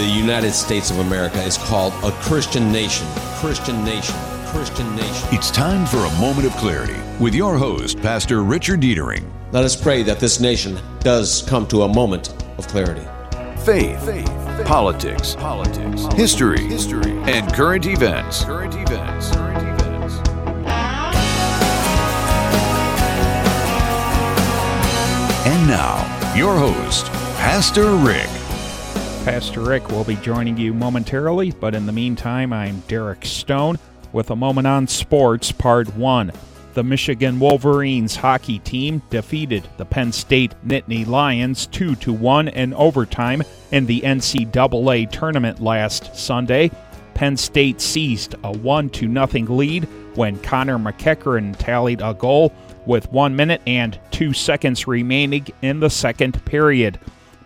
the United States of America is called a Christian nation. Christian nation. Christian nation. It's time for a moment of clarity with your host, Pastor Richard Dietering. Let us pray that this nation does come to a moment of clarity. Faith, faith, faith politics, politics, history, history, and current events. Current events. Current events. And now, your host, Pastor Rick. Pastor Rick will be joining you momentarily, but in the meantime, I'm Derek Stone with a moment on sports, part one. The Michigan Wolverines hockey team defeated the Penn State Nittany Lions 2 1 in overtime in the NCAA tournament last Sunday. Penn State seized a 1 0 lead when Connor MacEachern tallied a goal with 1 minute and 2 seconds remaining in the second period.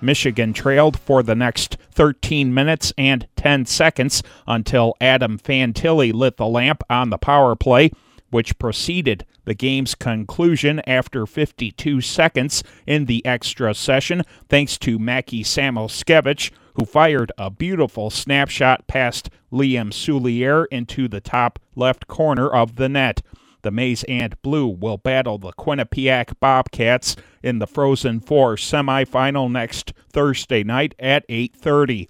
Michigan trailed for the next 13 minutes and 10 seconds until Adam Fantilli lit the lamp on the power play, which preceded the game's conclusion after 52 seconds in the extra session, thanks to Mackie Samoskevich, who fired a beautiful snapshot past Liam Souliere into the top left corner of the net. The Maize and Blue will battle the Quinnipiac Bobcats in the Frozen Four semifinal next Thursday night at 8:30.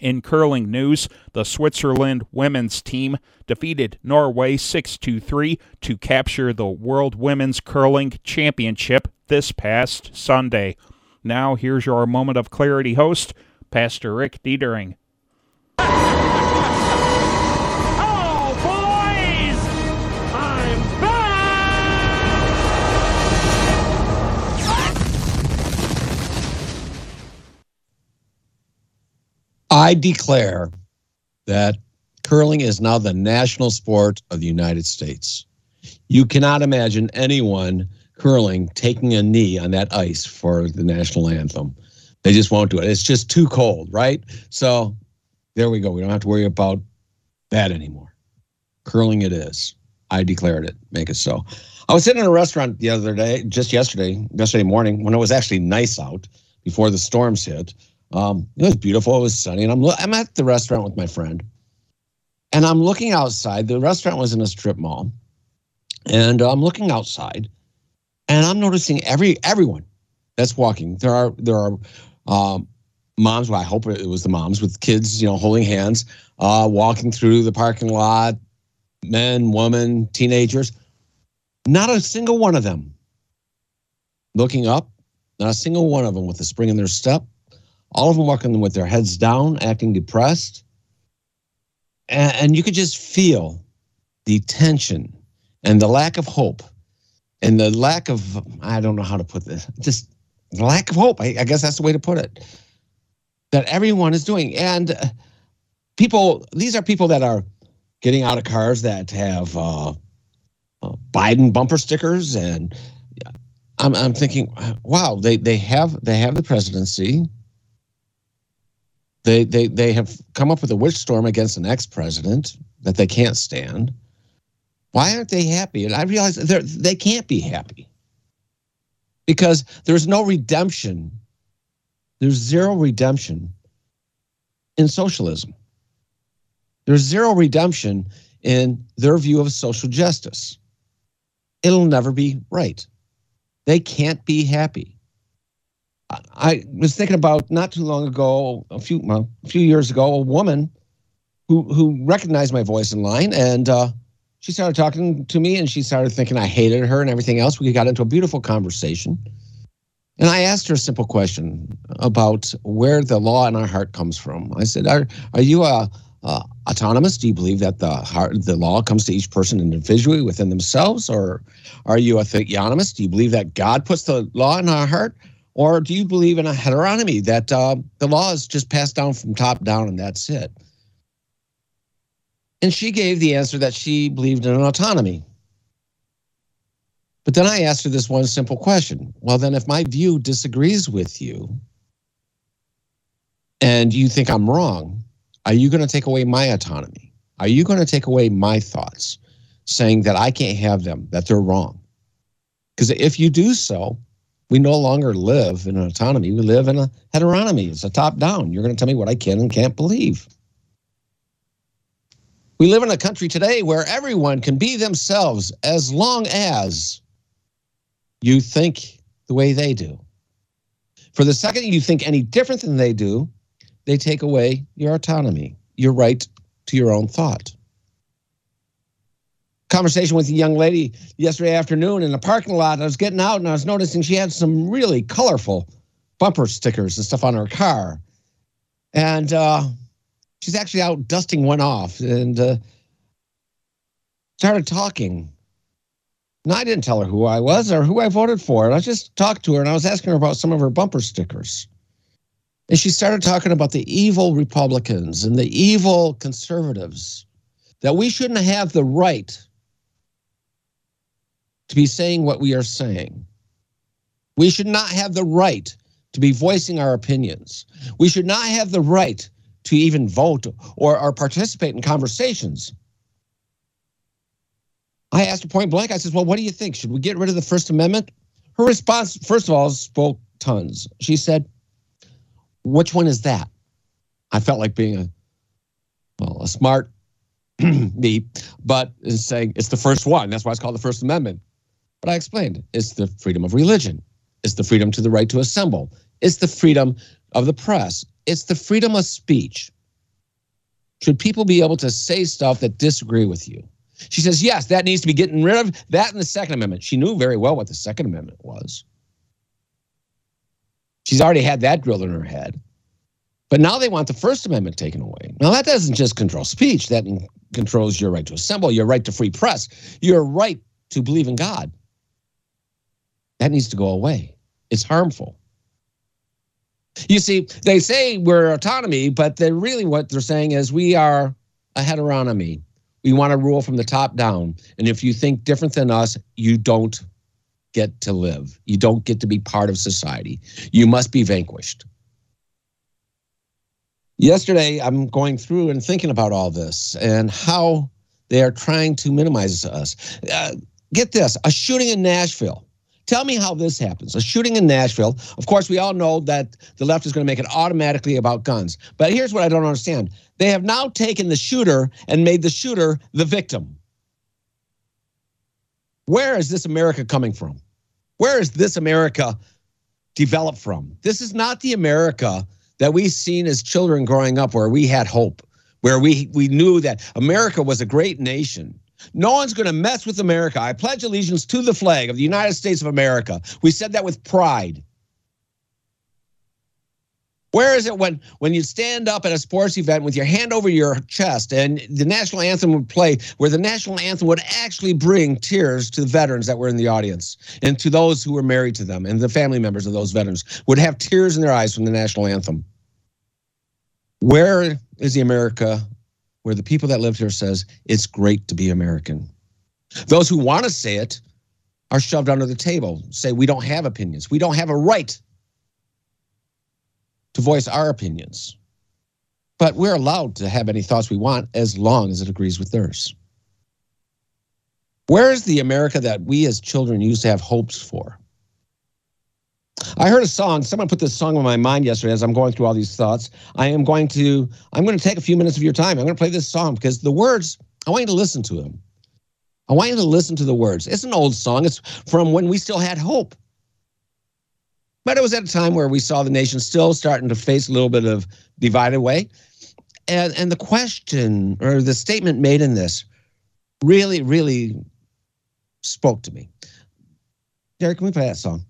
In curling news, the Switzerland women's team defeated Norway 6-3 to capture the World Women's Curling Championship this past Sunday. Now here's your moment of clarity host, Pastor Rick Dietering. I declare that curling is now the national sport of the United States. You cannot imagine anyone curling taking a knee on that ice for the national anthem. They just won't do it. It's just too cold, right? So there we go. We don't have to worry about that anymore. Curling it is. I declared it. Make it so. I was sitting in a restaurant the other day, just yesterday, yesterday morning, when it was actually nice out before the storms hit. Um, it was beautiful. It was sunny, and I'm I'm at the restaurant with my friend, and I'm looking outside. The restaurant was in a strip mall, and I'm looking outside, and I'm noticing every everyone that's walking. There are there are um, moms. Well, I hope it was the moms with kids, you know, holding hands, uh, walking through the parking lot. Men, women, teenagers. Not a single one of them looking up. Not a single one of them with a spring in their step all of them walking with their heads down, acting depressed. And, and you could just feel the tension and the lack of hope and the lack of, I don't know how to put this, just lack of hope. I, I guess that's the way to put it. That everyone is doing. And uh, people, these are people that are getting out of cars that have uh, uh, Biden bumper stickers and I'm, I'm thinking, wow, they, they have they have the presidency. They, they, they have come up with a witch storm against an ex president that they can't stand. Why aren't they happy? And I realize they they can't be happy because there's no redemption. There's zero redemption in socialism. There's zero redemption in their view of social justice. It'll never be right. They can't be happy. I was thinking about not too long ago, a few well, a few years ago, a woman who who recognized my voice in line, and uh, she started talking to me, and she started thinking I hated her and everything else. We got into a beautiful conversation, and I asked her a simple question about where the law in our heart comes from. I said, "Are are you a uh, autonomous? Do you believe that the heart, the law comes to each person individually within themselves, or are you a theonomist? Do you believe that God puts the law in our heart, or do you believe in a heteronomy that uh, the law is just passed down from top down and that's it? And she gave the answer that she believed in an autonomy. But then I asked her this one simple question. Well, then, if my view disagrees with you and you think I'm wrong, are you going to take away my autonomy? Are you going to take away my thoughts, saying that I can't have them, that they're wrong? Because if you do so, We no longer live in an autonomy. We live in a heteronomy. It's a top down. You're going to tell me what I can and can't believe. We live in a country today where everyone can be themselves as long as you think the way they do. For the second you think any different than they do, they take away your autonomy, your right to your own thought. Conversation with a young lady yesterday afternoon in the parking lot. I was getting out and I was noticing she had some really colorful bumper stickers and stuff on her car. And uh, she's actually out dusting one off and uh, started talking. And I didn't tell her who I was or who I voted for. And I just talked to her and I was asking her about some of her bumper stickers. And she started talking about the evil Republicans and the evil conservatives, that we shouldn't have the right to be saying what we are saying. We should not have the right to be voicing our opinions. We should not have the right to even vote or, or participate in conversations. I asked her point blank, I said, Well, what do you think? Should we get rid of the First Amendment? Her response, first of all, spoke tons. She said, Which one is that? I felt like being a well, a smart me, but saying it's the first one. That's why it's called the First Amendment. But I explained it's the freedom of religion, it's the freedom to the right to assemble, it's the freedom of the press, it's the freedom of speech. Should people be able to say stuff that disagree with you? She says, yes, that needs to be getting rid of that in the Second Amendment. She knew very well what the Second Amendment was. She's already had that drilled in her head. But now they want the First Amendment taken away. Now, that doesn't just control speech, that controls your right to assemble, your right to free press, your right to believe in God. That needs to go away. It's harmful. You see, they say we're autonomy, but they're really what they're saying is we are a heteronomy. We want to rule from the top down. And if you think different than us, you don't get to live. You don't get to be part of society. You must be vanquished. Yesterday, I'm going through and thinking about all this and how they are trying to minimize us. Uh, get this a shooting in Nashville. Tell me how this happens. A shooting in Nashville. Of course, we all know that the left is going to make it automatically about guns. But here's what I don't understand they have now taken the shooter and made the shooter the victim. Where is this America coming from? Where is this America developed from? This is not the America that we've seen as children growing up where we had hope, where we, we knew that America was a great nation. No one's going to mess with America. I pledge allegiance to the flag of the United States of America. We said that with pride. Where is it when when you stand up at a sports event with your hand over your chest and the national anthem would play, where the national anthem would actually bring tears to the veterans that were in the audience and to those who were married to them and the family members of those veterans would have tears in their eyes from the national anthem. Where is the America where the people that live here says it's great to be American? Those who want to say it are shoved under the table, say we don't have opinions. We don't have a right to voice our opinions. But we're allowed to have any thoughts we want as long as it agrees with theirs. Where is the America that we as children used to have hopes for? I heard a song. Someone put this song on my mind yesterday as I'm going through all these thoughts. I am going to I'm going to take a few minutes of your time. I'm going to play this song because the words, I want you to listen to them. I want you to listen to the words. It's an old song. It's from when we still had hope. But it was at a time where we saw the nation still starting to face a little bit of divided way. And, and the question or the statement made in this really, really spoke to me. Derek, can we play that song?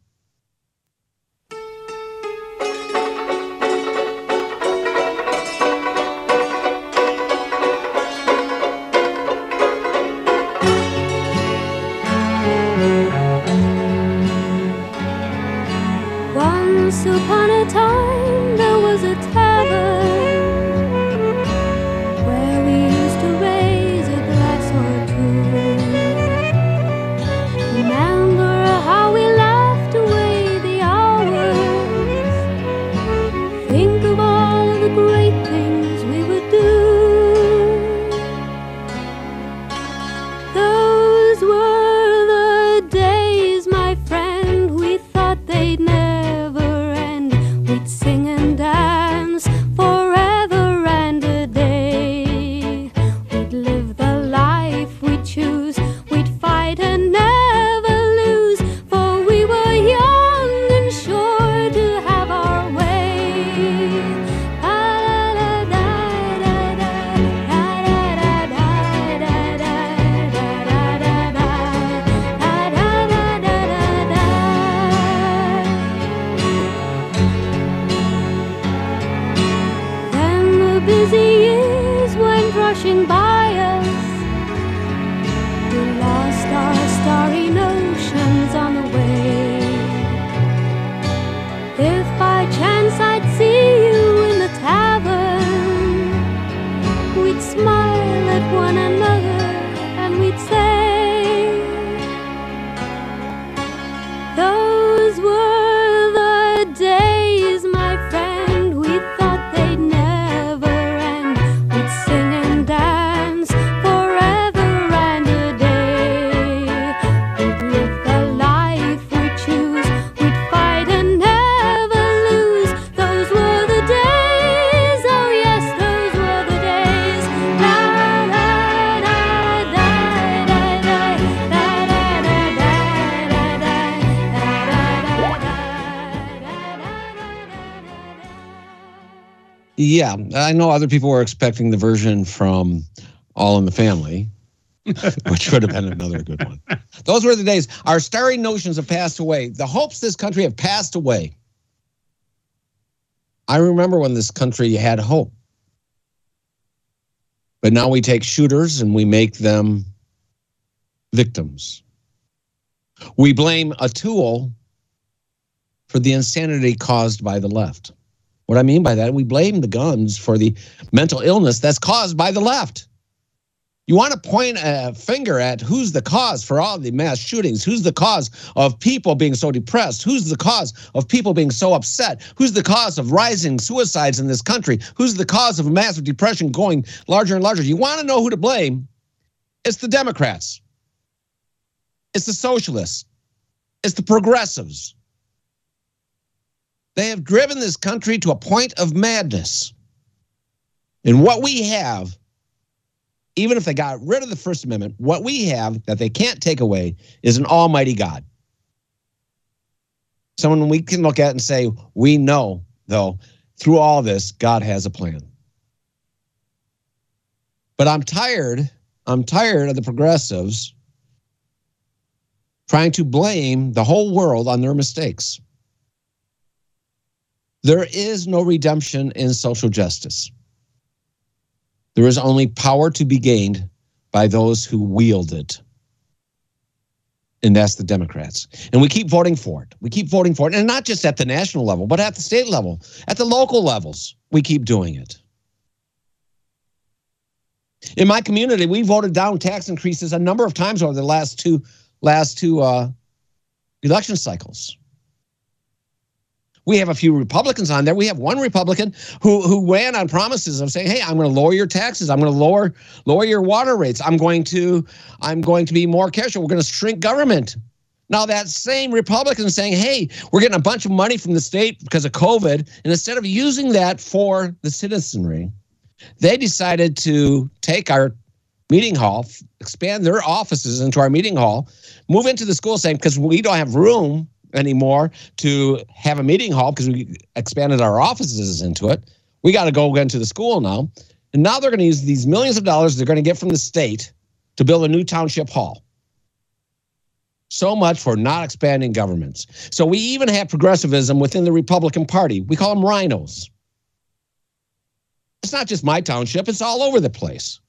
Yeah, I know other people were expecting the version from All in the Family, which would have been another good one. Those were the days. Our starry notions have passed away. The hopes this country have passed away. I remember when this country had hope. But now we take shooters and we make them victims. We blame a tool for the insanity caused by the left. What I mean by that, we blame the guns for the mental illness that's caused by the left. You want to point a finger at who's the cause for all the mass shootings? Who's the cause of people being so depressed? Who's the cause of people being so upset? Who's the cause of rising suicides in this country? Who's the cause of a massive depression going larger and larger? You want to know who to blame? It's the Democrats. It's the socialists. It's the progressives. They have driven this country to a point of madness. And what we have, even if they got rid of the First Amendment, what we have that they can't take away is an almighty God. Someone we can look at and say, we know, though, through all this, God has a plan. But I'm tired. I'm tired of the progressives trying to blame the whole world on their mistakes. There is no redemption in social justice. There is only power to be gained by those who wield it. And that's the Democrats. And we keep voting for it. We keep voting for it. And not just at the national level, but at the state level, at the local levels, we keep doing it. In my community, we voted down tax increases a number of times over the last two last two uh, election cycles. We have a few Republicans on there. We have one Republican who who ran on promises of saying, "Hey, I'm going to lower your taxes. I'm going to lower lower your water rates. I'm going to I'm going to be more careful. We're going to shrink government." Now that same Republican saying, "Hey, we're getting a bunch of money from the state because of COVID, and instead of using that for the citizenry, they decided to take our meeting hall, expand their offices into our meeting hall, move into the school saying because we don't have room anymore to have a meeting hall because we expanded our offices into it. We got to go into the school now. And now they're going to use these millions of dollars they're going to get from the state to build a new township hall. So much for not expanding governments. So we even have progressivism within the Republican Party. We call them RINOs. It's not just my township, it's all over the place.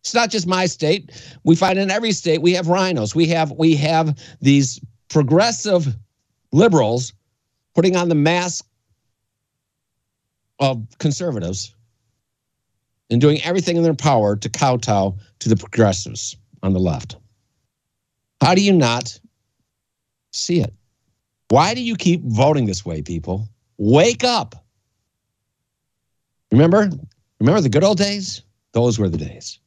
It's not just my state. We find in every state we have RINOs. We have we have these progressive liberals putting on the mask of conservatives and doing everything in their power to kowtow to the progressives on the left. How do you not see it? Why do you keep voting this way, people? Wake up. Remember? Remember the good old days? Those were the days.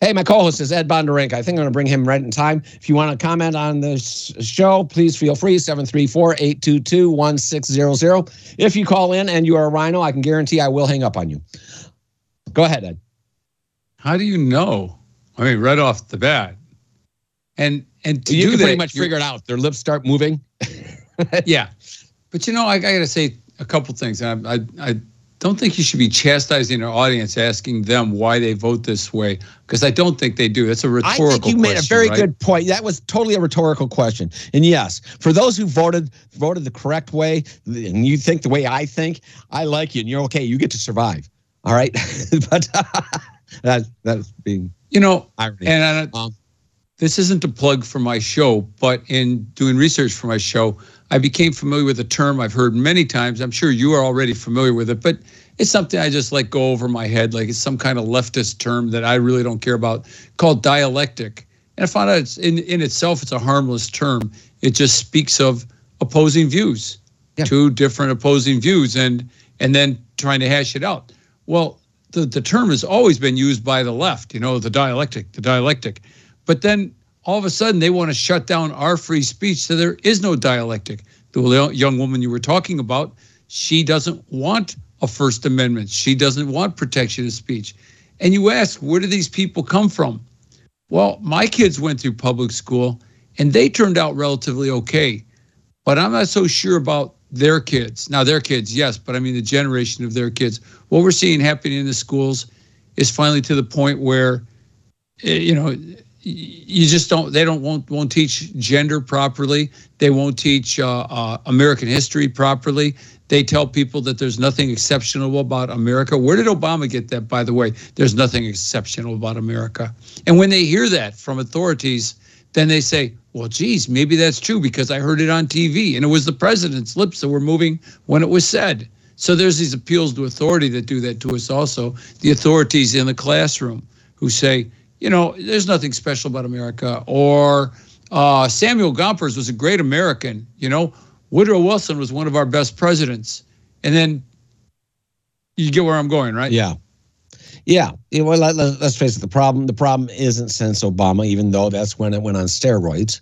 Hey, my co-host is Ed Bonderenka. I think I'm going to bring him right in time. If you want to comment on the show, please feel free, 734-822-1600. If you call in and you are a RINO, I can guarantee I will hang up on you. Go ahead, Ed. How do you know? I mean, right off the bat. And and to you do can that, pretty much figure it out. Their lips start moving. Yeah, but you know, I, I got to say a couple things. I, I I don't think you should be chastising our audience, asking them why they vote this way, because I don't think they do. That's a rhetorical. I think you made a very right? good point. That was totally a rhetorical question. And yes, for those who voted voted the correct way, and you think the way I think, I like you, and you're okay. You get to survive. All right, but that that's being You know, irony. and I, Um, this isn't a plug for my show, but in doing research for my show, I became familiar with a term I've heard many times. I'm sure you are already familiar with it, but it's something I just let go over my head, like it's some kind of leftist term that I really don't care about, called dialectic. And I found out it's in, in itself, it's a harmless term. It just speaks of opposing views, Yeah. two different opposing views, and and then trying to hash it out. Well, the, the term has always been used by the left, you know, the dialectic, the dialectic. But then all of a sudden they want to shut down our free speech. So there is no dialectic. The young woman you were talking about, she doesn't want a First Amendment. She doesn't want protection of speech. And you ask, where do these people come from? Well, my kids went through public school and they turned out relatively okay. But I'm not so sure about their kids. Now, their kids, yes, but I mean the generation of their kids. What we're seeing happening in the schools is finally to the point where, eh, you know, you just don't they don't won't won't teach gender properly. They won't teach uh, uh, american history properly. They tell people that there's nothing exceptional about america. Where did obama get that by the way? There's nothing exceptional about america. And when they hear that from authorities then they say well geez maybe that's true because i heard it on tv and it was the president's lips that were moving when it was said. So there's these appeals to authority that do that to us also. The authorities in the classroom who say you know, there's nothing special about America. Or uh, Samuel Gompers was a great American. You know, Woodrow Wilson was one of our best presidents. And then you get where I'm going, right? Yeah. Yeah. yeah well, let, let, us face it. The problem, the problem isn't since Obama, even though that's when it went on steroids.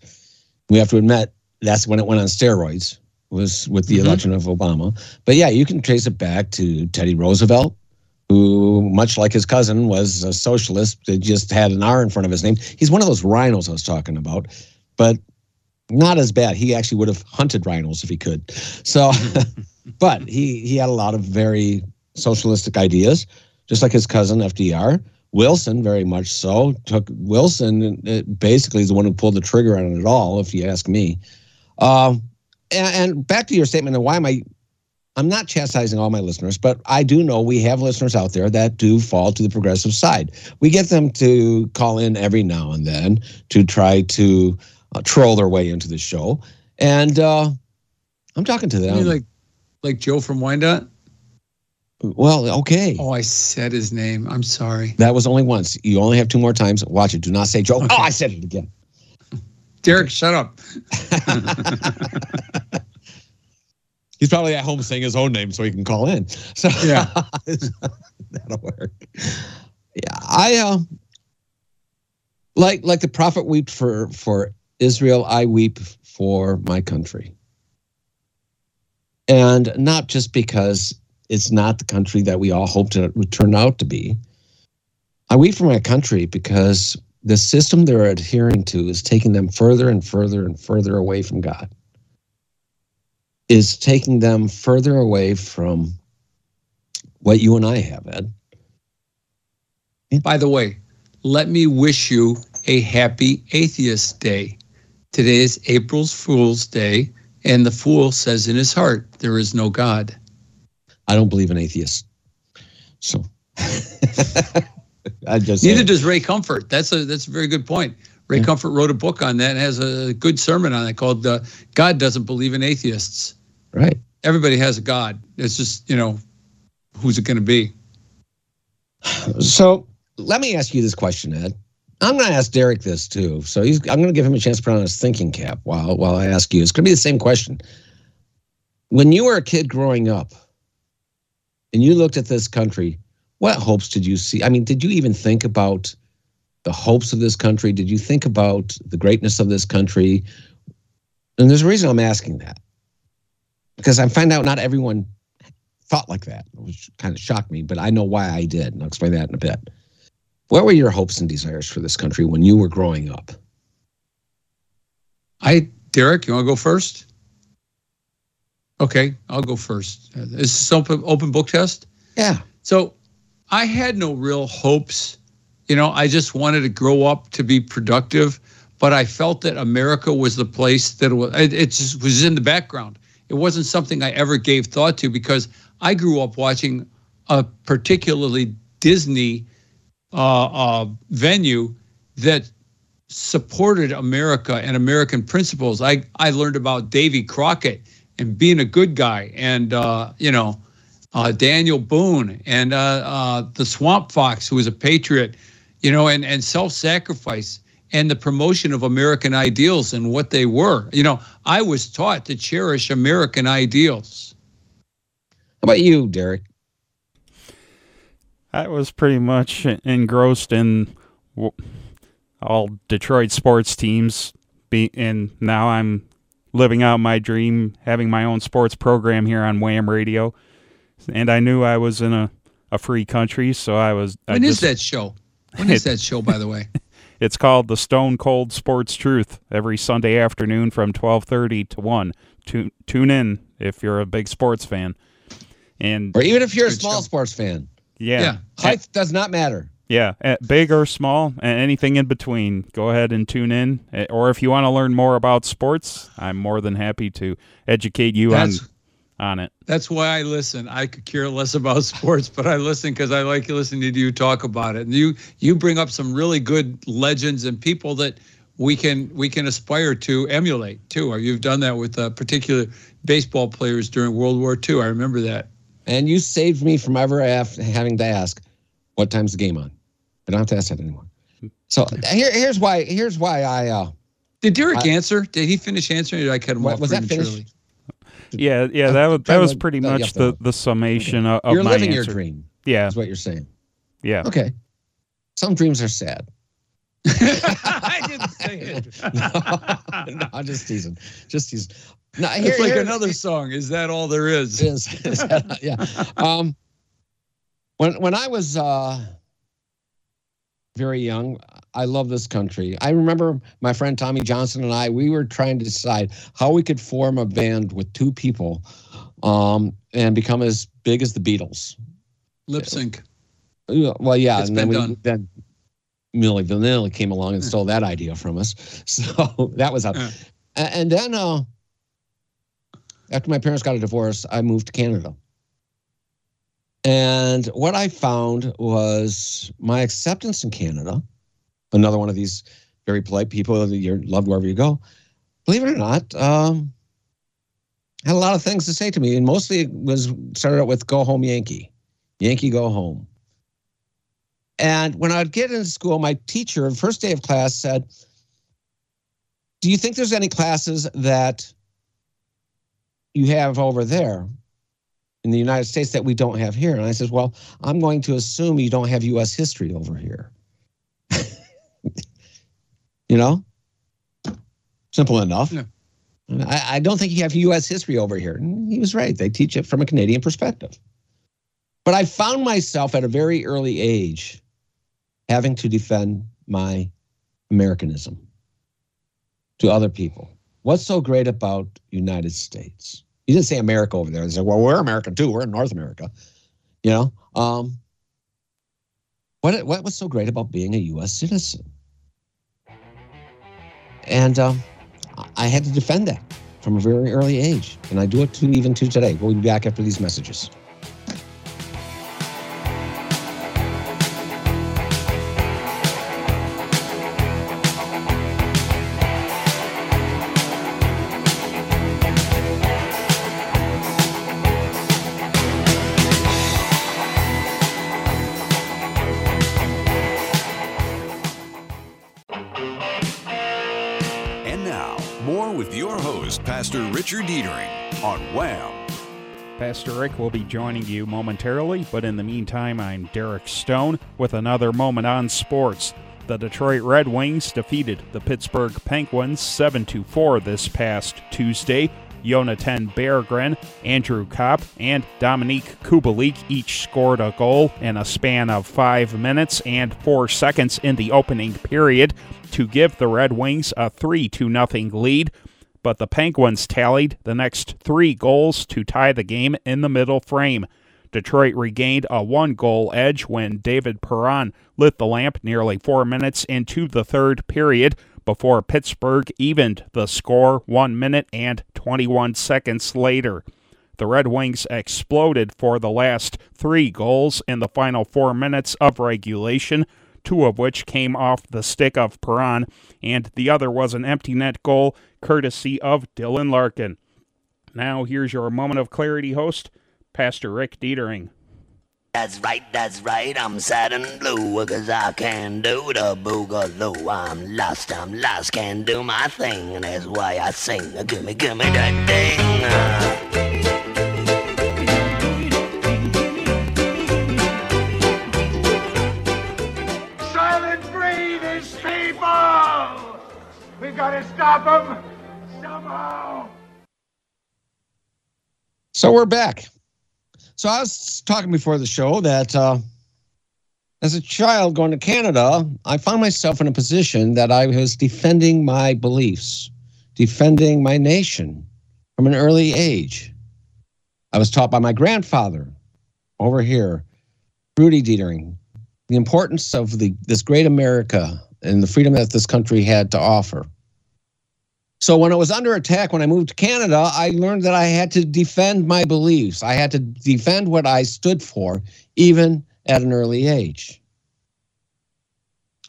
We have to admit that's when it went on steroids was with the Mhm. election of Obama. But yeah, you can trace it back to Teddy Roosevelt, who, much like his cousin, was a socialist that just had an R in front of his name. He's one of those RINOs I was talking about, but not as bad. He actually would have hunted rhinos if he could. So, but he he had a lot of very socialistic ideas, just like his cousin FDR. Wilson, very much so, took Wilson uh, basically is the one who pulled the trigger on it all, if you ask me. Um, and, and back to your statement, of why am I? I'm not chastising all my listeners, but I do know we have listeners out there that do fall to the progressive side. We get them to call in every now and then to try to uh, troll their way into the show, and uh, I'm talking to them. like like Joe from Wyandotte? well, okay. Oh, I said his name. I'm sorry. That was only once. You only have two more times. Watch it. Do not say Joe. Oh, I said it again. Derek, shut up. He's probably at home saying his own name so he can call in. So Yeah. that'll work. Yeah, I uh, like like the prophet wept for for Israel. I weep for my country, and not just because it's not the country that we all hoped it would turn out to be. I weep for my country because the system they're adhering to is taking them further and further and further away from God is taking them further away from what you and I have, Ed. By the way, let me wish you a happy Atheist Day. Today is April's Fool's Day, and the fool says in his heart, There is no God. I don't believe in atheists. So I just Neither does Ray Comfort. That's a that's a very good point. Ray Yeah. Comfort wrote a book on that and has a good sermon on it called uh, "God Doesn't Believe in Atheists." Right. Everybody has a God. It's just you know, who's it going to be? So let me ask you this question, Ed. I'm going to ask Derek this too. So he's, I'm going to give him a chance to put on his thinking cap while while I ask you. It's going to be the same question. When you were a kid growing up, and you looked at this country, what hopes did you see? I mean, did you even think about the hopes of this country? Did you think about the greatness of this country? And there's a reason I'm asking that because I find out not everyone thought like that, which kind of shocked me, but I know why I did. And I'll explain that in a bit. What were your hopes and desires for this country when you were growing up? I Derek, you want to go first? Okay, I'll go first. Is this open open book test? Yeah. So I had no real hopes. You know, I just wanted to grow up to be productive, but I felt that America was the place that it was, it just was in the background. It wasn't something I ever gave thought to because I grew up watching a particularly Disney uh, uh, venue that supported America and American principles. I, I learned about Davy Crockett and being a good guy and, uh, you know, uh, Daniel Boone and uh, uh, the Swamp Fox, who was a patriot, you know, and, and self sacrifice and the promotion of American ideals and what they were. You know, I was taught to cherish American ideals. How about you, Derek? I was pretty much engrossed in all Detroit sports teams, be, and now I'm living out my dream, having my own sports program here on Wham Radio. And I knew I was in a, a free country, so I was. When I is just, that show? When is that show, by the way? It's called the Stone Cold Sports Truth every Sunday afternoon from 12:30 to 1. Tune, tune in if you're a big sports fan. And Or even if you're a small show. sports fan, yeah. Yeah. height does not matter. Yeah, eh, big or small, and anything in between. Go ahead and tune in. Or if you want to learn more about sports, I'm more than happy to educate you That's on it. That's why I listen. I could care less about sports, but I listen because I like listening to you talk about it. And you you bring up some really good legends and people that we can we can aspire to emulate too. Or You've done that with uh, particular baseball players during World War II. I remember that. And you saved me from ever af- having to ask, what time's the game on? I don't have to ask that anymore. So here, here's why. Here's why I. Uh, Did Derek I- answer? Did he finish answering? Or did I cut him What- off was that prematurely? finished? Yeah, yeah, that was that was pretty much the the summation of, of you're my living your dream. Yeah, Is what you're saying. yeah. Okay. Some dreams are sad. I didn't say it. no, I'm just teasing. Just teasing. No, here, it's like here- another song. Is that all there is? is, is that- yeah. Um, when when I was uh, very young, I love this country. I remember my friend Tommy Johnson and I. We were trying to decide how we could form a band with two people, um, and become as big as the Beatles. Lip sync. Well, yeah, It's and then we done. then Milli Vanilli came along and stole that idea from us. So that was. A- And then uh, after my parents got a divorce, I moved to Canada. And what I found was my acceptance in Canada, another one of these very polite people that you're loved wherever you go. Believe it or not, um, had a lot of things to say to me, and mostly it was started out with "Go home, Yankee." Yankee go home. And when I'd get into school, my teacher, first day of class, said, Do you think there's any classes that you have over there in the United States that we don't have here? And I said, Well, I'm going to assume you don't have US history over here. You know? Simple enough. Yeah. I, I don't think you have US history over here. And he was right. They teach it from a Canadian perspective. But I found myself at a very early age having to defend my Americanism to other people. What's so great about United States? You didn't say America over there. They said, well, we're American too. We're in North America. You know? Um, what, what was so great about being a U.S. citizen? And um, I had to defend that from a very early age. And I do it to even to today. We'll be back after these messages. With your host, Pastor Richard Dietering on Wham! Pastor Rick will be joining you momentarily, but in the meantime, I'm Derek Stone with another moment on sports. The Detroit Red Wings defeated the Pittsburgh Penguins 7 4 this past Tuesday. Jonatan Berggren, Andrew Copp, and Dominik Kubalik each scored a goal in a span of five minutes and four seconds in the opening period to give the Red Wings a 3 2 0 lead but the Penguins tallied the next three goals to tie the game in the middle frame. Detroit regained a one goal edge when David Perron lit the lamp nearly four minutes into the third period before Pittsburgh evened the score one minute and 21 seconds later. The Red Wings exploded for the last three goals in the final four minutes of regulation, two of which came off the stick of Perron, and the other was an empty net goal courtesy of Dylan Larkin. Now, here's your moment of clarity host, Pastor Rick Dietering. That's right, that's right, I'm sad and blue, cause I can't do the boogaloo. I'm lost, I'm lost, can't do my thing, and that's why I sing. Gimme, gimme that thing. Breed people! We've gotta stop them somehow! So we're back. So I was talking before the show that uh, as a child going to Canada, I found myself in a position that I was defending my beliefs, defending my nation from an early age. I was taught by my grandfather over here, Rudy Dietering, the importance of the this great America and the freedom that this country had to offer. So when it was under attack, when I moved to Canada, I learned that I had to defend my beliefs. I had to defend what I stood for, even at an early age.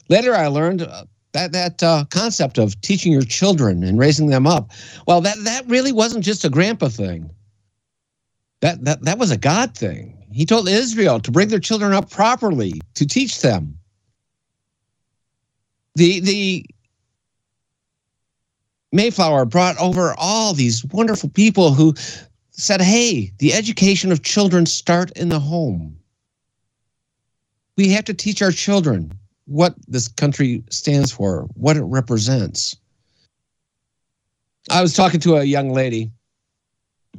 Later, I learned uh, that that uh, concept of teaching your children and raising them up. Well, that that really wasn't just a grandpa thing. That that that was a God thing. He told Israel to bring their children up properly, to teach them. The the Mayflower brought over all these wonderful people who said, hey, the education of children start in the home. We have to teach our children what this country stands for, what it represents. I was talking to a young lady.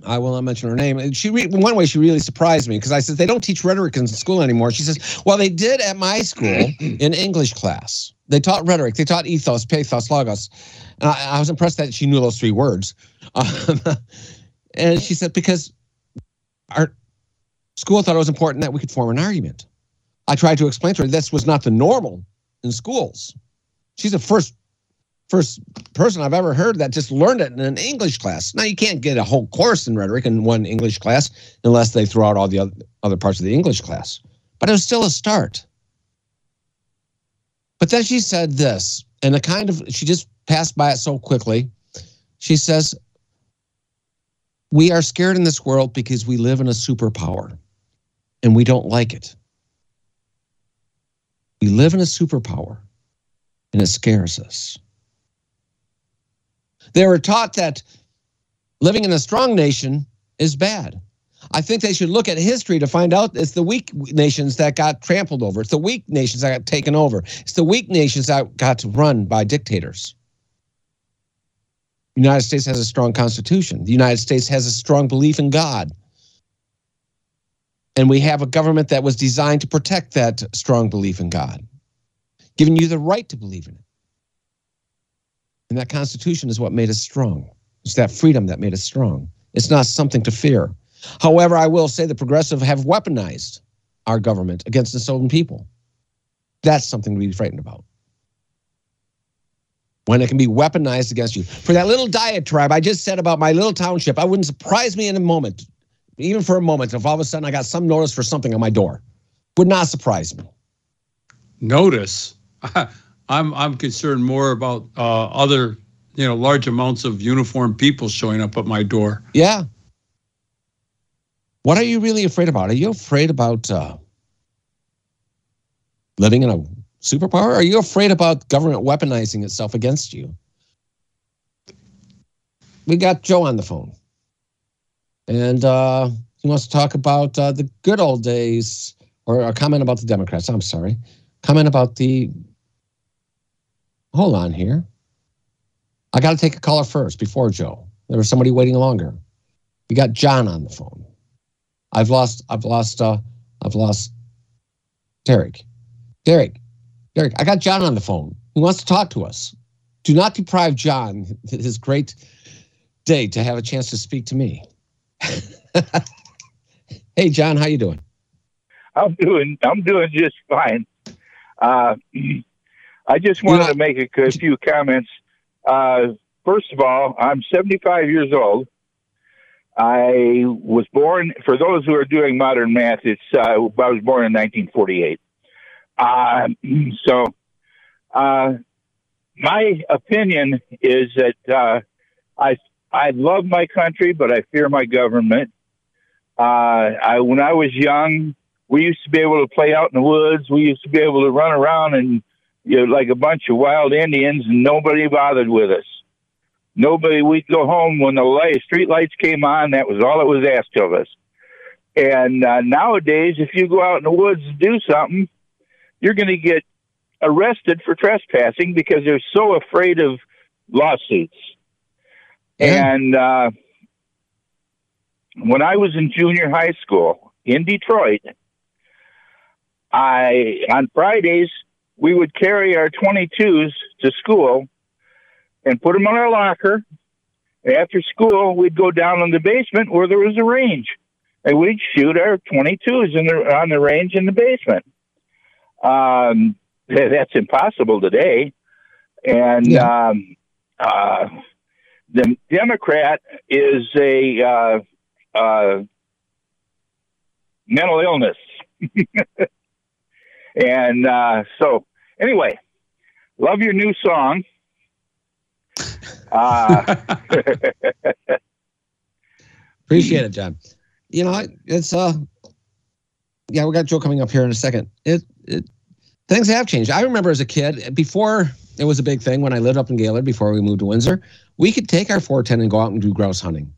I will not mention her name. And she, re- one way, she really surprised me because I said they don't teach rhetoric in school anymore. She says, "Well, they did at my school in English class. They taught rhetoric. They taught ethos, pathos, logos." And I, I was impressed that she knew those three words. Um, and she said, because our school thought it was important that we could form an argument. I tried to explain to her this was not the normal in schools. She's a first first person I've ever heard that just learned it in an English class. Now you can't get a whole course in rhetoric in one English class unless they throw out all the other, parts of the English class. But it was still a start. But then she said this, and a kind of she just passed by it so quickly. She says, We are scared in this world because we live in a superpower and we don't like it. We live in a superpower and it scares us. They were taught that living in a strong nation is bad. I think they should look at history to find out it's the weak nations that got trampled over. It's the weak nations that got taken over. It's the weak nations that got run by dictators. The United States has a strong constitution. The United States has a strong belief in God. And we have a government that was designed to protect that strong belief in God, giving you the right to believe in it. And that Constitution is what made us strong. It's that freedom that made us strong. It's not something to fear. However, I will say the progressive have weaponized our government against its own people. That's something to be frightened about. When it can be weaponized against you. For that little diatribe I just said about my little township, I wouldn't surprise me in a moment, even for a moment, if all of a sudden I got some notice for something on my door. Would not surprise me. Notice. I'm I'm concerned more about uh, other, you know, large amounts of uniformed people showing up at my door. Yeah. What are you really afraid about? Are you afraid about uh, living in a superpower? Are you afraid about government weaponizing itself against you? We got Joe on the phone, and uh, he wants to talk about uh, the good old days, or a comment about the Democrats. I'm sorry, comment about the. Hold on here. I got to take a caller first before Joe. There was somebody waiting longer. We got John on the phone. I've lost. I've lost. Uh, I've lost. Derek. Derek. Derek. I got John on the phone. He wants to talk to us. Do not deprive John his great day to have a chance to speak to me. hey, John. How you doing? I'm doing. I'm doing just fine. Uh, I just wanted know- to make a, a few comments. Uh, first of all, I'm 75 years old. I was born. For those who are doing modern math, it's uh, I was born in 1948. Uh, so, uh, my opinion is that uh, I I love my country, but I fear my government. Uh, I when I was young, we used to be able to play out in the woods. We used to be able to run around and you know, like a bunch of wild Indians, and nobody bothered with us. Nobody. We'd go home when the light, street lights came on. That was all that was asked of us. And uh, nowadays, if you go out in the woods and do something, you're going to get arrested for trespassing because they're so afraid of lawsuits. Yeah. And uh, when I was in junior high school in Detroit, I on Fridays we would carry our 22s to school and put them on our locker. After school, we'd go down in the basement where there was a range, and we'd shoot our 22s in the on the range in the basement. Um, that's impossible today, and Yeah. um, uh, the Democrat is a uh, uh, mental illness. and uh, so, anyway, love your new song. Uh, Appreciate it, John. You know, it's uh, yeah, we got Joe coming up here in a second. It it things have changed. I remember as a kid before it was a big thing when I lived up in Gaylord before we moved to Windsor. We could take our 410 and go out and do grouse hunting.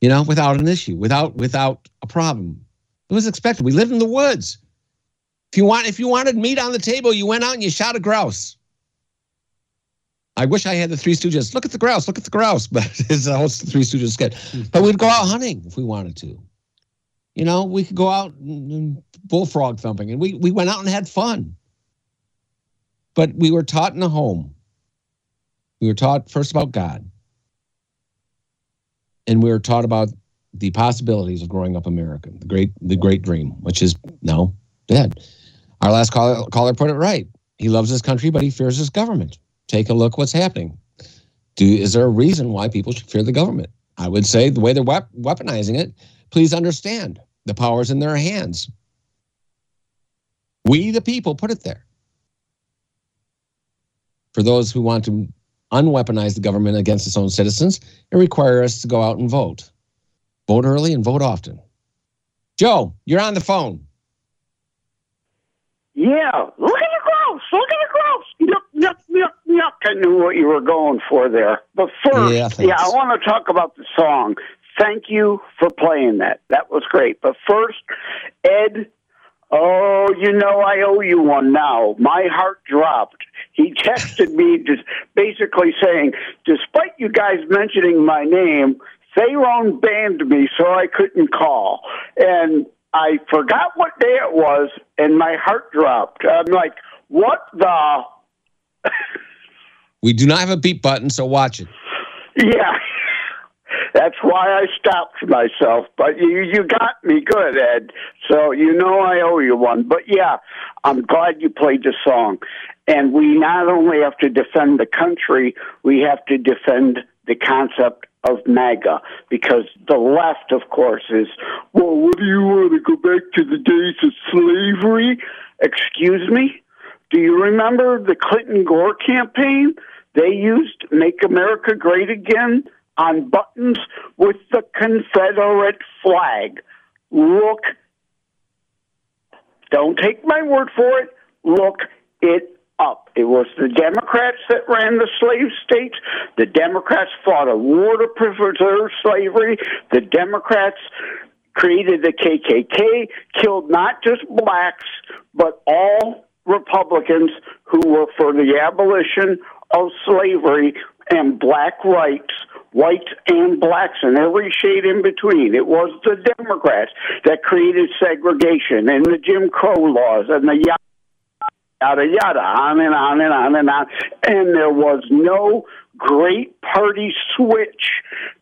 You know, without an issue, without without a problem. It was expected. We lived in the woods. If you want, if you wanted meat on the table, you went out and you shot a grouse. I wish I had the Three Stooges. Look at the grouse. Look at the grouse. But it's the Three Stooges sketch. Hmm. But we'd go out hunting if we wanted to. You know, we could go out and, and bullfrog thumping, and we we went out and had fun. But we were taught in the home. We were taught first about God, and we were taught about the possibilities of growing up American, the great the great dream, which is now dead. Our last caller, caller put it right. He loves his country, but he fears his government. Take a look what's happening. Do is there a reason why people should fear the government? I would say the way they're weaponizing it. Please understand the power's in their hands. We, the people, put it there. For those who want to unweaponize the government against its own citizens, it requires us to go out and vote. Vote early and vote often. Joe, you're on the phone. Yeah, look at your grouse. Look at your grouse. Yuck, yuck, yuck, yuck. I knew what you were going for there. But first, Yeah, yeah. I want to talk about the song. Thank you for playing that. That was great. But first, Ed, oh, you know I owe you one now. My heart dropped. He texted me just basically saying, despite you guys mentioning my name, Theron banned me so I couldn't call. And I forgot what day it was, and my heart dropped. I'm like, what the? We do not have a beep button, so watch it. Yeah. That's why I stopped myself. But you, you got me good, Ed. So you know I owe you one. But yeah, I'm glad you played the song. And we not only have to defend the country, we have to defend the concept of MAGA because the left, of course, is, well, what do you want to go back to the days of slavery? Excuse me? Do you remember the Clinton Gore campaign? They used Make America Great Again on buttons with the Confederate flag. Look, don't take my word for it. Look it up. It was the Democrats that ran the slave states. The Democrats fought a war to preserve slavery. The Democrats created the KKK, killed not just blacks, but all Republicans who were for the abolition of slavery and black rights, whites and blacks and every shade in between. It was the Democrats that created segregation and the Jim Crow laws and the yada yada on and on and on and on. And there was no great party switch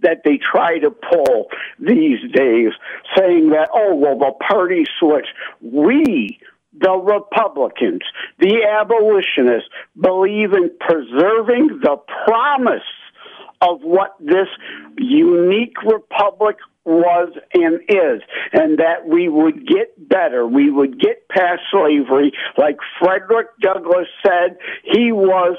that they try to pull these days, saying that, oh, well, the party switch. We, the Republicans, the abolitionists, believe in preserving the promise of what this unique republic was and is, and that we would get better. We would get past slavery. Like Frederick Douglass said, he was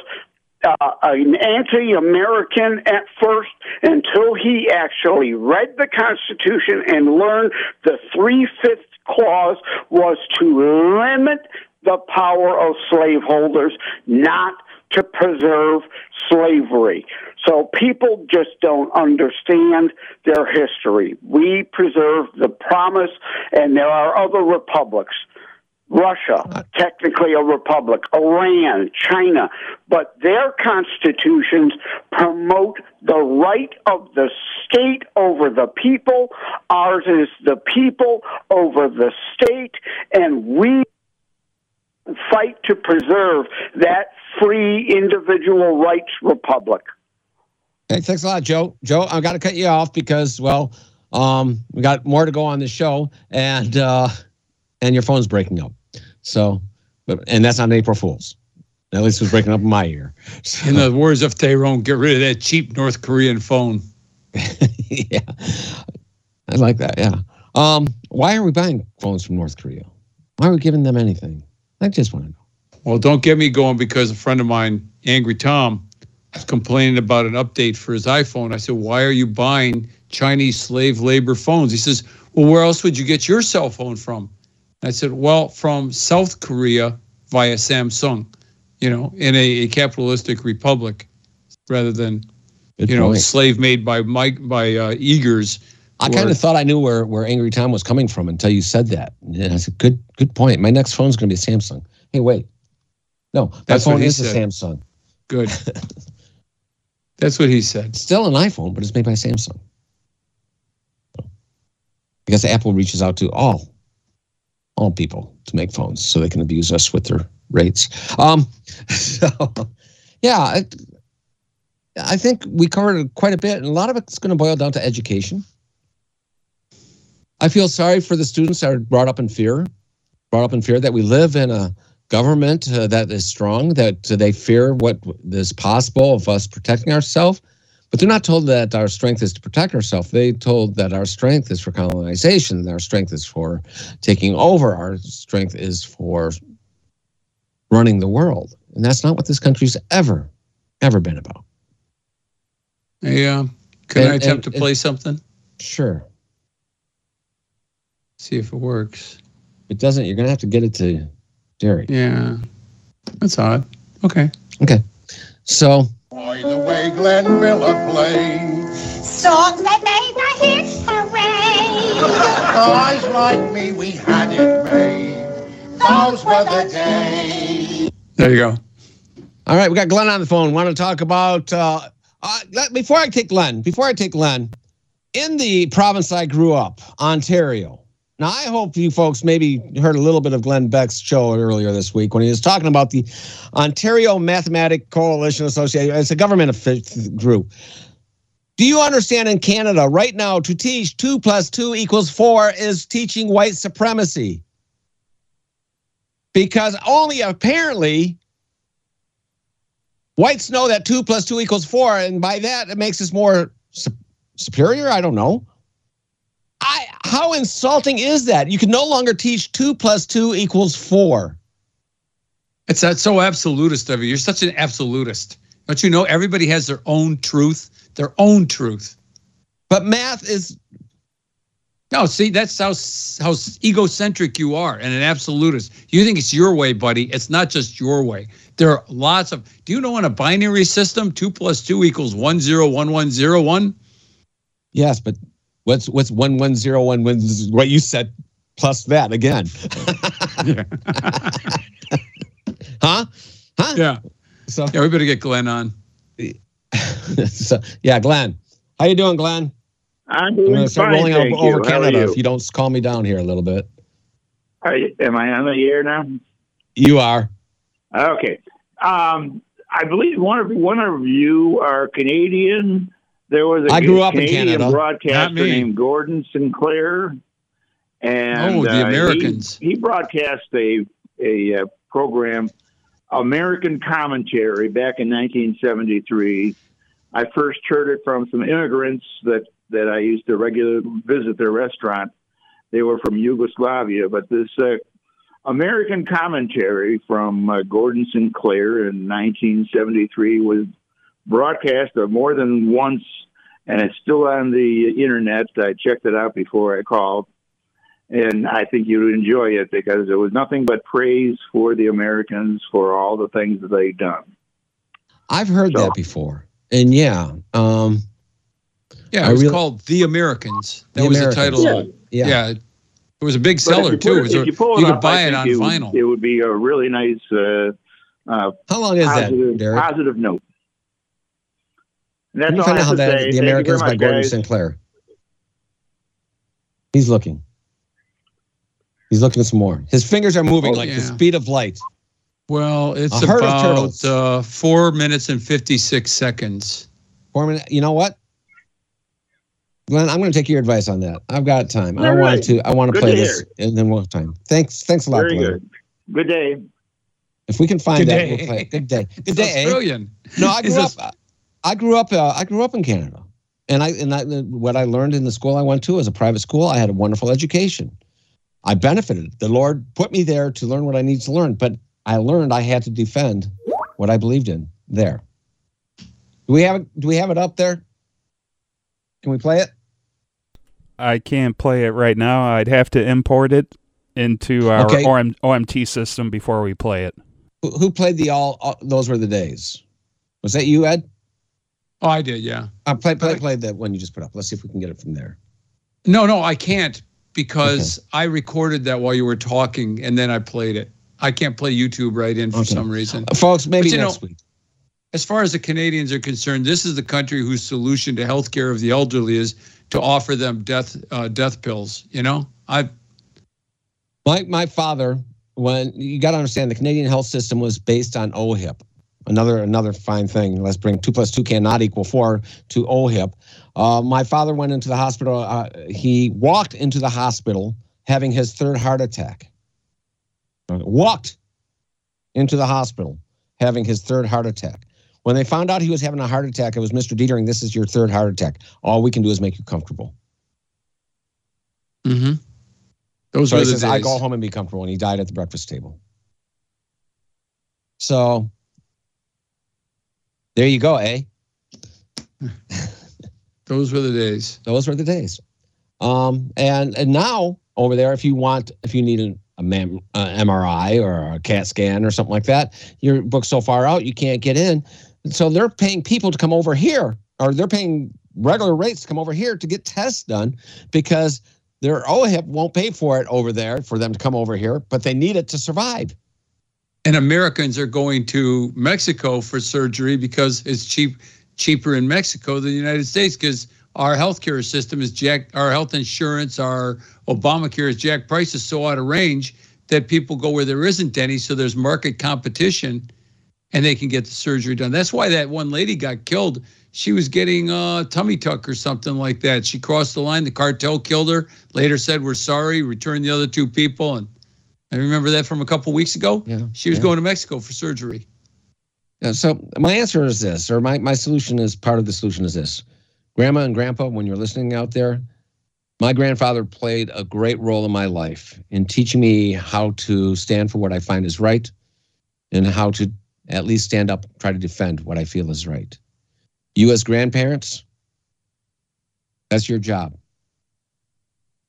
uh, an anti-American at first until he actually read the Constitution and learned the three-fifths clause was to limit the power of slaveholders, not to preserve slavery. So people just don't understand their history. We preserve the promise, and there are other republics. Russia, uh, technically a republic, Iran, China, but their constitutions promote the right of the state over the people. Ours is the people over the state, and we fight to preserve that free individual rights republic. Hey, thanks a lot, Joe. Joe, I've got to cut you off because, well, um, we got more to go on the show, and uh, and your phone's breaking up. So, but and that's not April Fools. At least it was breaking up in my ear. So, In the words of Tyrone, get rid of that cheap North Korean phone. yeah, I like that. Yeah. Um, why are we buying phones from North Korea? Why are we giving them anything? I just want to know. Well, don't get me going because a friend of mine, Angry Tom, was complaining about an update for his iPhone. I said, Why are you buying Chinese slave labor phones? He says, Well, where else would you get your cell phone from? I said, Well, from South Korea via Samsung, you know, in a, a capitalistic republic rather than, Good you know, slave made by Mike by uh, Uyghurs. I kind of thought I knew where, where Angry Tom was coming from until you said that. And I said, good good point. My next phone's going to be a Samsung. Hey, wait. No, my That's phone is a said. Samsung. good. That's what he said. Still an iPhone, but it's made by Samsung. I guess Apple reaches out to all all people to make phones so they can abuse us with their rates. Um, so, yeah, I, I think we covered quite a bit, and a lot of it's going to boil down to education. I feel sorry for the students that are brought up in fear, brought up in fear that we live in a government uh, that is strong, that uh, they fear what is possible of us protecting ourselves. But they're not told that our strength is to protect ourselves. They told that our strength is for colonization, that our strength is for taking over, our strength is for running the world. And that's not what this country's ever, ever been about. Uh, can And- I attempt and- to play something? Sure. See if it works. If it doesn't, you're going to have to get it to Derek. Yeah, that's odd. Okay. Okay. So, By the way Glenn Miller played. Songs that made my hips hooray. Guys like me, we had it made. Those were the days. There you go. all right, we got Glenn on the phone. Want to talk about, uh, uh, before I take Glenn, before I take Glenn, in the province I grew up, Ontario. Now, I hope you folks maybe heard a little bit of Glenn Beck's show earlier this week when he was talking about the Ontario Mathematic Coalition Association. It's a government group. Do you understand in Canada right now to teach two plus two equals four is teaching white supremacy? Because only apparently whites know that two plus two equals four, and by that it makes us more su- superior. I don't know. I how insulting is that? You can no longer teach two plus two equals four. It's that so absolutist of you. You're such an absolutist. Don't you know everybody has their own truth, their own truth. But math is No, see, that's how how egocentric you are and an absolutist. You think it's your way, buddy. It's not just your way. There are lots of. Do you know in a binary system, two plus two equals one zero one one zero one? yes, but what's what's one one zero one one what you said plus that again? Huh? Huh? yeah. So, Yeah, we better get Glenn on. so yeah, Glenn. How you doing, Glenn? I'm doing I'm gonna start fine, rolling thank over, over you. How Canada you? if you don't calm me down here a little bit. Are you- am I on the air now? You are. Okay. Um, I believe one of one of you are Canadian. There was a I grew up in Canadian Canada. Broadcaster me. named Gordon Sinclair, and Oh, the uh, he- He, broadcast a a uh, program, American Commentary, back in 1973, I first heard it from some immigrants that that I used to regularly visit their restaurant. They were from Yugoslavia, but this uh, American commentary from uh, Gordon Sinclair in 1973 was broadcast uh, more than once, and it's still on the internet. I checked it out before I called, and I think you'd enjoy it because it was nothing but praise for the Americans for all the things that they've done. I've heard So- that before, and yeah, um, Yeah, it was really- called The Americans. That The was Americans. the title. Yeah. yeah. It was a big But seller if you too. It was it- a- if you pull it you could up, buy it on think you- vinyl. It would be a really nice uh, uh, how long is that, Derek? positive note. And that's Can you all find I out how have to that say. the Thank Americans by Gordon guys. Sinclair? He's looking. He's looking some more. His fingers are moving Oh, like the speed of light. Well, it's A herd of about turtles. uh, four minutes and 56 seconds. Four minutes. You know what, Glenn? I'm going to take your advice on that. I've got time. I All want to. I want to Good play to this, and then we'll have time. Thanks. Thanks a lot, Very Glenn. good. Good day. If we can find Good that, day. we'll play. it. Good day. Good day. eh? Australian. No, I Is grew this- up. I grew up. Uh, I grew up in Canada, and I and I, what I learned in the school I went to as a private school, I had a wonderful education. I benefited. The Lord put me there to learn what I needed to learn, but I learned I had to defend what I believed in. There. Do we have it? Do we have it up there? Can we play it? I can't play it right now. I'd have to import it into our Okay. OM, OMT system before we play it. Who, who played the all, all? Those were the days. Was that you, Ed? Oh, I did, yeah. Uh, play, play, play that one you just put up. Let's see if we can get it from there. No, no, I can't because I recorded that while you were talking and then I played it. I can't play YouTube right in for Okay. some reason. Uh, folks, maybe But next know- week. As far as the Canadians are concerned, this is the country whose solution to health care of the elderly is to offer them death uh, death pills. You know, I My my father, when you got to understand, the Canadian health system was based on OHIP. Another another fine thing. Let's bring two plus two cannot equal four to OHIP. Uh, my father went into the hospital. Uh, he walked into the hospital having his third heart attack. Walked into the hospital having his third heart attack. When they found out he was having a heart attack, it was Mr. Dietering. This is your third heart attack. All we can do is make you comfortable. mm-hmm. those So he the says, I go home and be comfortable. And he died at the breakfast table. So there you go, eh? Those were the days. Those were the days. Um, and and now over there, if you want, if you need an, a mam, uh, MRI or a CAT scan or something like that, you're booked so far out you can't get in. So they're paying people to come over here, or they're paying regular rates to come over here to get tests done because their OHIP won't pay for it over there for them to come over here, but they need it to survive. And Americans are going to Mexico for surgery because it's cheap, cheaper in Mexico than the United States because our healthcare system is jack, our health insurance, our Obamacare is jack prices so out of range that people go where there isn't any. So there's market competition, and they can get the surgery done. That's why that one lady got killed. She was getting a tummy tuck or something like that. She crossed the line. The cartel killed her. Later said, "We're sorry." Returned the other two people, and I remember that from a couple weeks ago. Yeah, She was yeah. going to Mexico for surgery. Yeah, so my answer is this, or my, my solution is part of the solution is this. Grandma and grandpa, when you're listening out there, my grandfather played a great role in my life in teaching me how to stand for what I find is right and how to at least stand up, try to defend what I feel is right. You as grandparents, that's your job.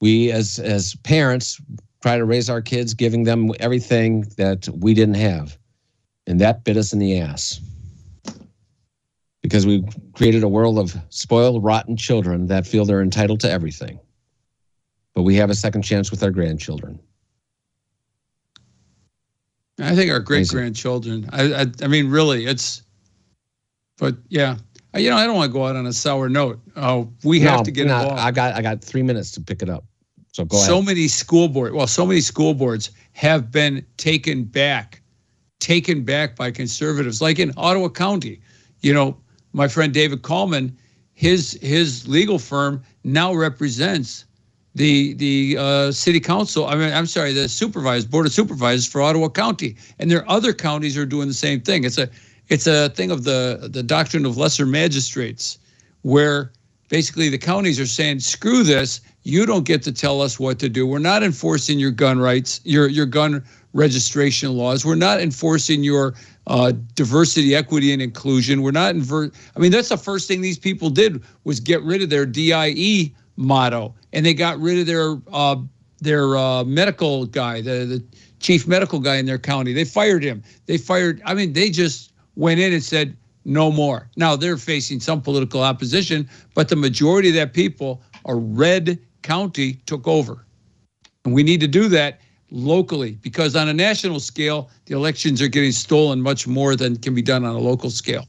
We as as parents try to raise our kids, giving them everything that we didn't have. And that bit us in the ass. Because we created a world of spoiled, rotten children that feel they're entitled to everything. But we have a second chance with our grandchildren. I think our great grandchildren. I, I, I mean, really, it's. But yeah, I- you know, I don't want to go out on a sour note. Oh, we have to get no, involved. I got I got three minutes to pick it up. So go ahead. so many school board well so many school boards have been taken back taken back by conservatives like in ottawa county. You know my friend david kallman his his legal firm now represents the the uh, city council i mean i'm sorry the supervisors board of supervisors for ottawa county. And their other counties are doing the same thing. It's a It's a thing of the the doctrine of lesser magistrates, where basically the counties are saying, "Screw this! You don't get to tell us what to do. We're not enforcing your gun rights, your your gun registration laws. We're not enforcing your uh, diversity, equity, and inclusion. We're not invert. I mean, that's the first thing these people did was get rid of their DIE motto, and they got rid of their uh, their uh, medical guy, the the chief medical guy in their county. They fired him. They fired. I mean, they just went in and said no more. Now they're facing some political opposition, but the majority of that people, a red county, took over, and we need to do that locally because on a national scale, the elections are getting stolen much more than can be done on a local scale.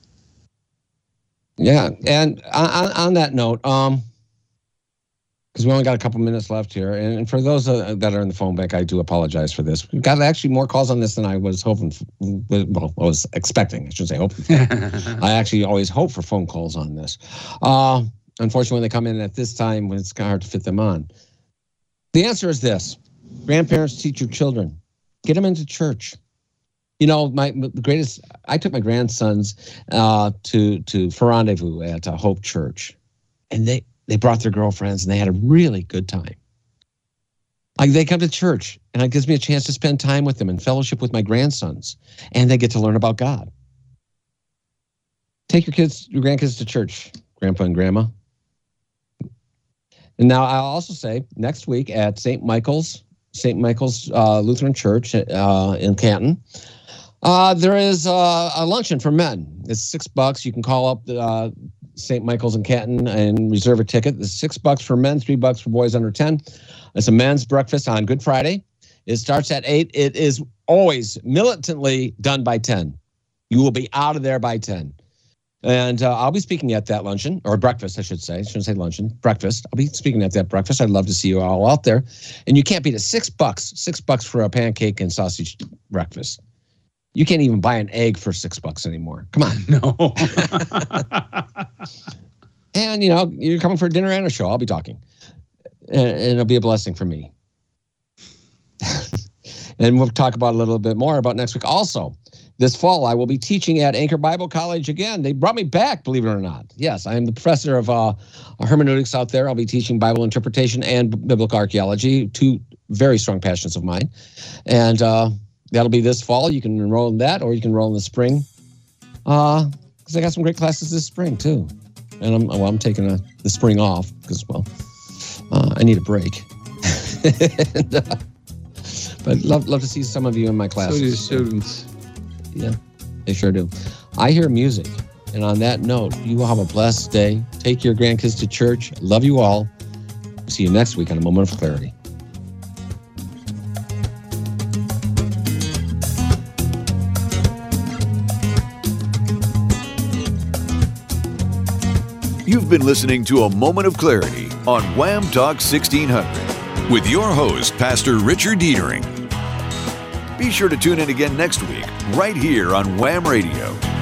Yeah, and on, on that note, um, because we only got a couple minutes left here, and, and for those uh, that are in the phone bank, I do apologize for this. We've got actually more calls on this than I was hoping. For, well, I was expecting. I shouldn't say hoping. I actually always hope for phone calls on this. Uh, unfortunately, when they come in at this time, when it's kind of hard to fit them on. The answer is this: grandparents teach your children, get them into church. You know, my the greatest. I took my grandsons uh, to to for rendezvous at uh, Hope Church, and they they brought their girlfriends and they had a really good time. Like they come to church and it gives me a chance to spend time with them and fellowship with my grandsons, and they get to learn about God. Take your kids, your grandkids to church, grandpa and grandma. And now I'll also say next week at St. Michael's, St. Michael's uh, Lutheran Church uh, in Canton, uh, there is uh, a luncheon for men. It's six bucks. You can call up the uh, St. Michael's in Canton and reserve a ticket. It's six bucks for men, three bucks for boys under 10. It's a men's breakfast on Good Friday. It starts at eight. It is always militantly done by 10. You will be out of there by 10. And uh, I'll be speaking at that luncheon or breakfast, I should say. I shouldn't say luncheon, breakfast. I'll be speaking at that breakfast. I'd love to see you all out there. And you can't beat it. Six bucks, six bucks for a pancake and sausage breakfast. You can't even buy an egg for six bucks anymore. Come on. No. and, you know, you're coming for dinner and a show. I'll be talking. And, and it'll be a blessing for me. and we'll talk about a little bit more about next week. Also, this fall, I will be teaching at Anchor Bible College again. They brought me back, believe it or not. Yes, I am the professor of uh, hermeneutics out there. I'll be teaching Bible interpretation and biblical archaeology, two very strong passions of mine. And uh, that'll be this fall. You can enroll in that, or you can enroll in the spring. Uh, because I got some great classes this spring too. And I'm well, I'm taking a, the spring off because well, uh, I need a break. and, uh, but love love to see some of you in my so classes. do students. Yeah, they sure do. I hear music. And on that note, you all have a blessed day. Take your grandkids to church. Love you all. See you next week on A Moment of Clarity. You've been listening to A Moment of Clarity on WAAM Talk 1600 with your host, Pastor Richard Dietering. Be sure to tune in again next week, right here on WAAM Radio.